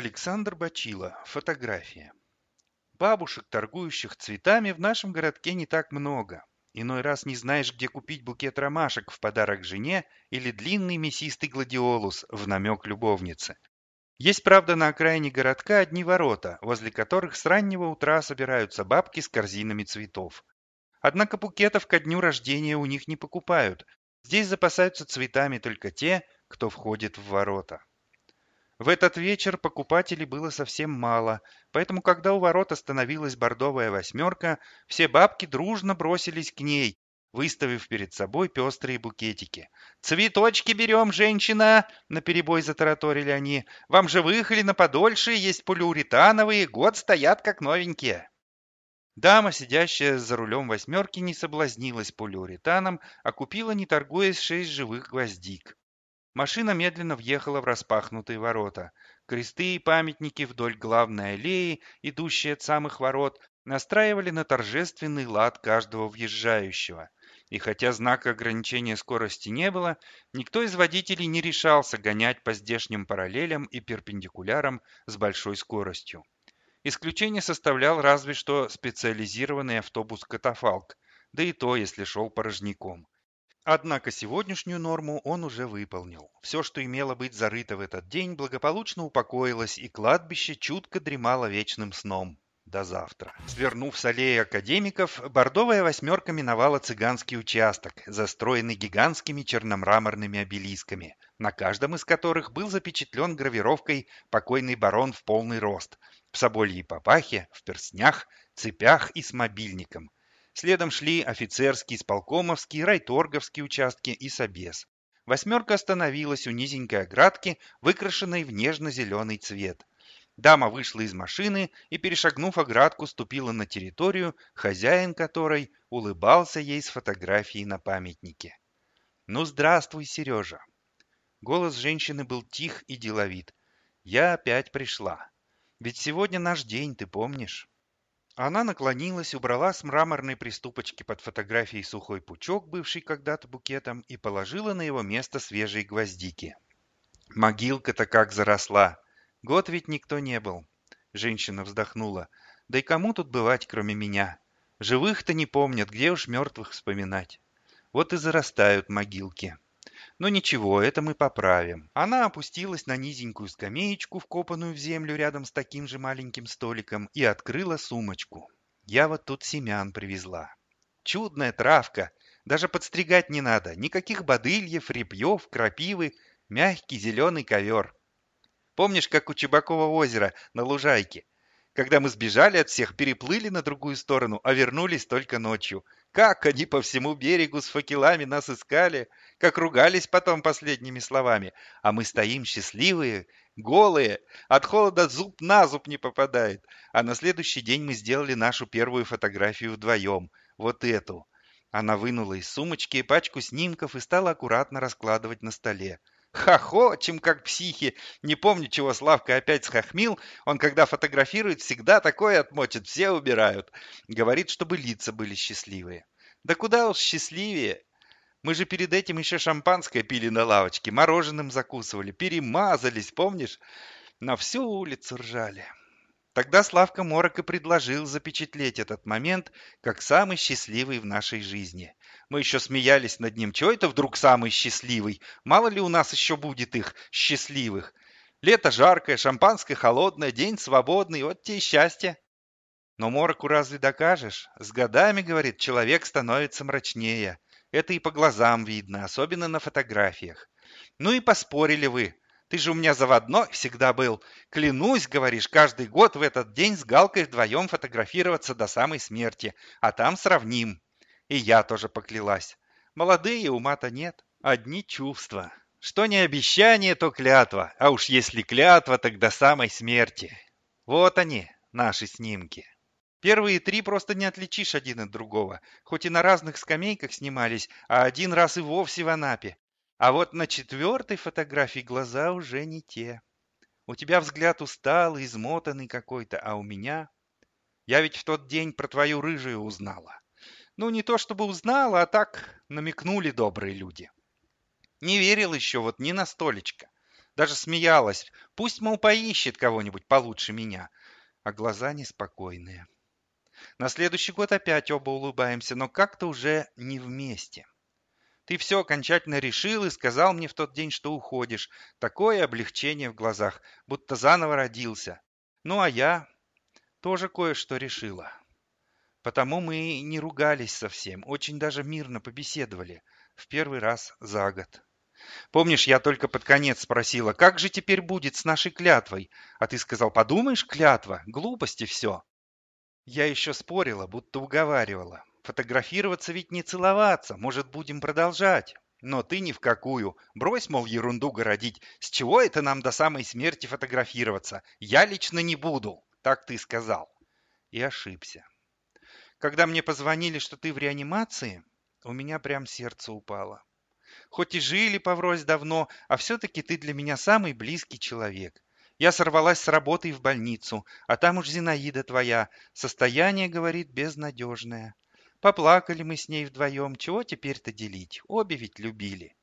Александр Бачила. Фотография. Бабушек, торгующих цветами, в нашем городке не так много. Иной раз не знаешь, где купить букет ромашек в подарок жене или длинный мясистый гладиолус в намек любовнице. Есть, правда, на окраине городка одни ворота, возле которых с раннего утра собираются бабки с корзинами цветов. Однако букетов ко дню рождения у них не покупают. Здесь запасаются цветами только те, кто входит в ворота. В этот вечер покупателей было совсем мало, поэтому, когда у ворот остановилась бордовая восьмерка, все бабки дружно бросились к ней, выставив перед собой пестрые букетики. «Цветочки берем, женщина!» — наперебой затараторили они. «Вам же выехали на подольше, есть полиуретановые, год стоят как новенькие!» Дама, сидящая за рулем восьмерки, не соблазнилась полиуретаном, а купила, не торгуясь, шесть живых гвоздик. Машина медленно въехала в распахнутые ворота. Кресты и памятники вдоль главной аллеи, идущие от самых ворот, настраивали на торжественный лад каждого въезжающего. И хотя знака ограничения скорости не было, никто из водителей не решался гонять по здешним параллелям и перпендикулярам с большой скоростью. Исключение составлял разве что специализированный автобус-катафалк, да и то, если шел порожняком. Однако сегодняшнюю норму он уже выполнил. Все, что имело быть зарыто в этот день, благополучно упокоилось, и кладбище чутко дремало вечным сном. До завтра. Свернув с аллеи академиков, бордовая восьмерка миновала цыганский участок, застроенный гигантскими черномраморными обелисками, на каждом из которых был запечатлен гравировкой «Покойный барон в полный рост», в собольей папахе, в перстнях, цепях и с мобильником – Следом шли офицерский, исполкомовский, райторговский участки и собес. Восьмерка остановилась у низенькой оградки, выкрашенной в нежно-зеленый цвет. Дама вышла из машины и, перешагнув оградку, ступила на территорию, хозяин которой улыбался ей с фотографией на памятнике. «Ну, здравствуй, Сережа!» Голос женщины был тих и деловит. «Я опять пришла. Ведь сегодня наш день, ты помнишь?» Она наклонилась, убрала с мраморной приступочки под фотографией сухой пучок, бывший когда-то букетом, и положила на его место свежие гвоздики. Могилка-то как заросла. Год ведь никто не был. Женщина вздохнула. Да и кому тут бывать, кроме меня? Живых-то не помнят, где уж мертвых вспоминать. Вот и зарастают могилки. Но ничего, это мы поправим. Она опустилась на низенькую скамеечку, вкопанную в землю рядом с таким же маленьким столиком, и открыла сумочку. Я вот тут семян привезла. Чудная травка. Даже подстригать не надо. Никаких бодыльев, репьев, крапивы. Мягкий зеленый ковер. Помнишь, как у Чебакова озера на лужайке? Когда мы сбежали от всех, переплыли на другую сторону, а вернулись только ночью. Как они по всему берегу с факелами нас искали, как ругались потом последними словами. А мы стоим счастливые, голые, от холода зуб на зуб не попадает. А на следующий день мы сделали нашу первую фотографию вдвоем, вот эту. Она вынула из сумочки пачку снимков и стала аккуратно раскладывать на столе. Хохочем, как психи. Не помню, чего Славка опять схохмил. Он, когда фотографирует, всегда такое отмочит, все убирают. Говорит, чтобы лица были счастливые. Да куда уж счастливее. Мы же перед этим еще шампанское пили на лавочке, мороженым закусывали, перемазались, помнишь? На всю улицу ржали. Тогда Славка Морок и предложил запечатлеть этот момент как самый счастливый в нашей жизни. Мы еще смеялись над ним. Чего это вдруг самый счастливый? Мало ли у нас еще будет их счастливых. Лето жаркое, шампанское холодное, день свободный. Вот тебе и счастье. Но Мороку разве докажешь? С годами, говорит, человек становится мрачнее. Это и по глазам видно, особенно на фотографиях. Ну и поспорили вы. Ты же у меня заводной всегда был. Клянусь, говоришь, каждый год в этот день с Галкой вдвоем фотографироваться до самой смерти, а там сравним. И я тоже поклялась. Молодые ума-то нет, одни чувства. Что не обещание, то клятва, а уж если клятва, так до самой смерти. Вот они, наши снимки. Первые три просто не отличишь один от другого, хоть и на разных скамейках снимались, а один раз и вовсе в Анапе. А вот на четвертой фотографии глаза уже не те. У тебя взгляд усталый, измотанный какой-то, а у меня... Я ведь в тот день про твою рыжую узнала. Ну, не то чтобы узнала, а так намекнули добрые люди. Не верил еще вот ни на столечко. Даже смеялась. Пусть, мол, поищет кого-нибудь получше меня. А глаза неспокойные. На следующий год опять оба улыбаемся, но как-то уже не вместе. Ты все окончательно решил и сказал мне в тот день, что уходишь. Такое облегчение в глазах, будто заново родился. Ну, а я тоже кое-что решила. Потому мы не ругались совсем, очень даже мирно побеседовали. В первый раз за год. Помнишь, я только под конец спросила, как же теперь будет с нашей клятвой? А ты сказал, подумаешь, клятва, глупости все. Я еще спорила, будто уговаривала. Фотографироваться ведь не целоваться, может, будем продолжать. Но ты ни в какую. Брось, мол, ерунду городить. С чего это нам до самой смерти фотографироваться? Я лично не буду. Так ты сказал. И ошибся. Когда мне позвонили, что ты в реанимации, у меня прям сердце упало. Хоть и жили поврось давно, а все-таки ты для меня самый близкий человек. Я сорвалась с работы в больницу, а там уж Зинаида твоя. Состояние, говорит, безнадежное. Поплакали мы с ней вдвоем, чего теперь-то делить? Обе ведь любили.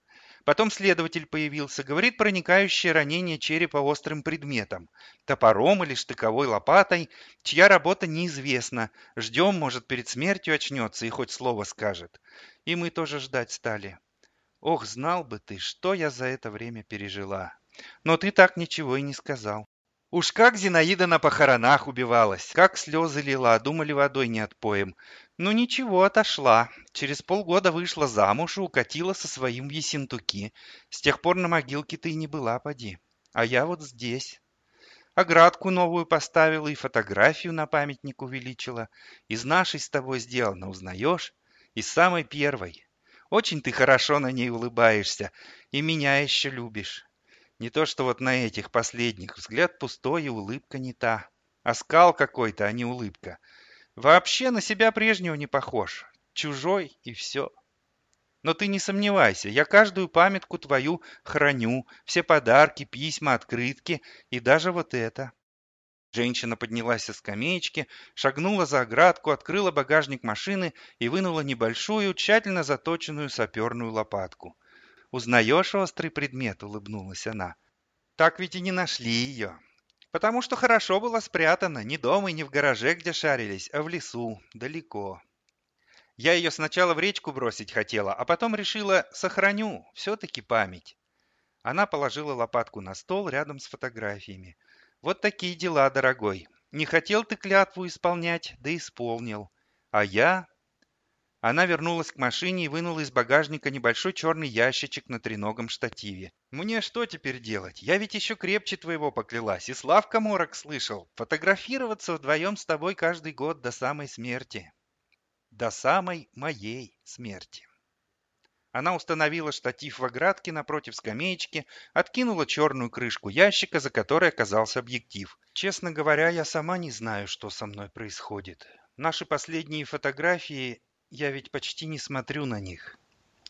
Потом следователь появился, говорит, проникающее ранение черепа острым предметом. Топором или штыковой лопатой, чья работа неизвестна. Ждем, может, перед смертью очнется и хоть слово скажет. И мы тоже ждать стали. Ох, знал бы ты, что я за это время пережила. Но ты так ничего и не сказал. Уж как Зинаида на похоронах убивалась, как слезы лила, думали водой не отпоем. Ну ничего, отошла. Через полгода вышла замуж и укатила со своим в Ессентуки. С тех пор на могилке ты и не была, поди. А я вот здесь. Оградку новую поставила и фотографию на памятник увеличила. Из нашей с тобой сделано, узнаешь? Из самой первой. Очень ты хорошо на ней улыбаешься и меня еще любишь. Не то что вот на этих последних. Взгляд пустой и улыбка не та. Оскал какой-то, а не улыбка. Вообще на себя прежнего не похож. Чужой и все. Но ты не сомневайся, я каждую памятку твою храню, все подарки, письма, открытки и даже вот это. Женщина поднялась со скамеечки, шагнула за оградку, открыла багажник машины и вынула небольшую, тщательно заточенную саперную лопатку. «Узнаешь острый предмет?» — улыбнулась она. «Так ведь и не нашли ее. Потому что хорошо было спрятано, не дома и не в гараже, где шарились, а в лесу, далеко. Я ее сначала в речку бросить хотела, а потом решила, сохраню, все-таки память». Она положила лопатку на стол рядом с фотографиями. «Вот такие дела, дорогой. Не хотел ты клятву исполнять, да исполнил. А я она вернулась к машине и вынула из багажника небольшой черный ящичек на треногом штативе. «Мне что теперь делать? Я ведь еще крепче твоего поклялась, и Славка Морок слышал. Фотографироваться вдвоем с тобой каждый год до самой смерти. До самой моей смерти». Она установила штатив в оградке напротив скамеечки, откинула черную крышку ящика, за которой оказался объектив. Честно говоря, я сама не знаю, что со мной происходит. Наши последние фотографии я ведь почти не смотрю на них.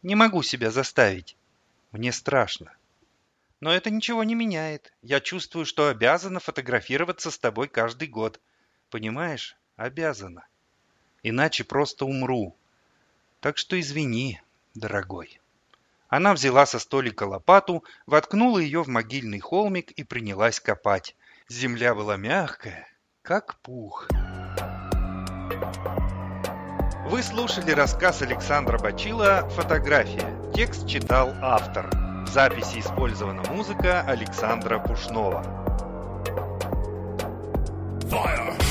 Не могу себя заставить. Мне страшно. Но это ничего не меняет. Я чувствую, что обязана фотографироваться с тобой каждый год. Понимаешь? Обязана. Иначе просто умру. Так что извини, дорогой. Она взяла со столика лопату, воткнула ее в могильный холмик и принялась копать. Земля была мягкая, как пух. Вы слушали рассказ Александра Бачила «Фотография». Текст читал автор. В записи использована музыка Александра Пушнова. Fire!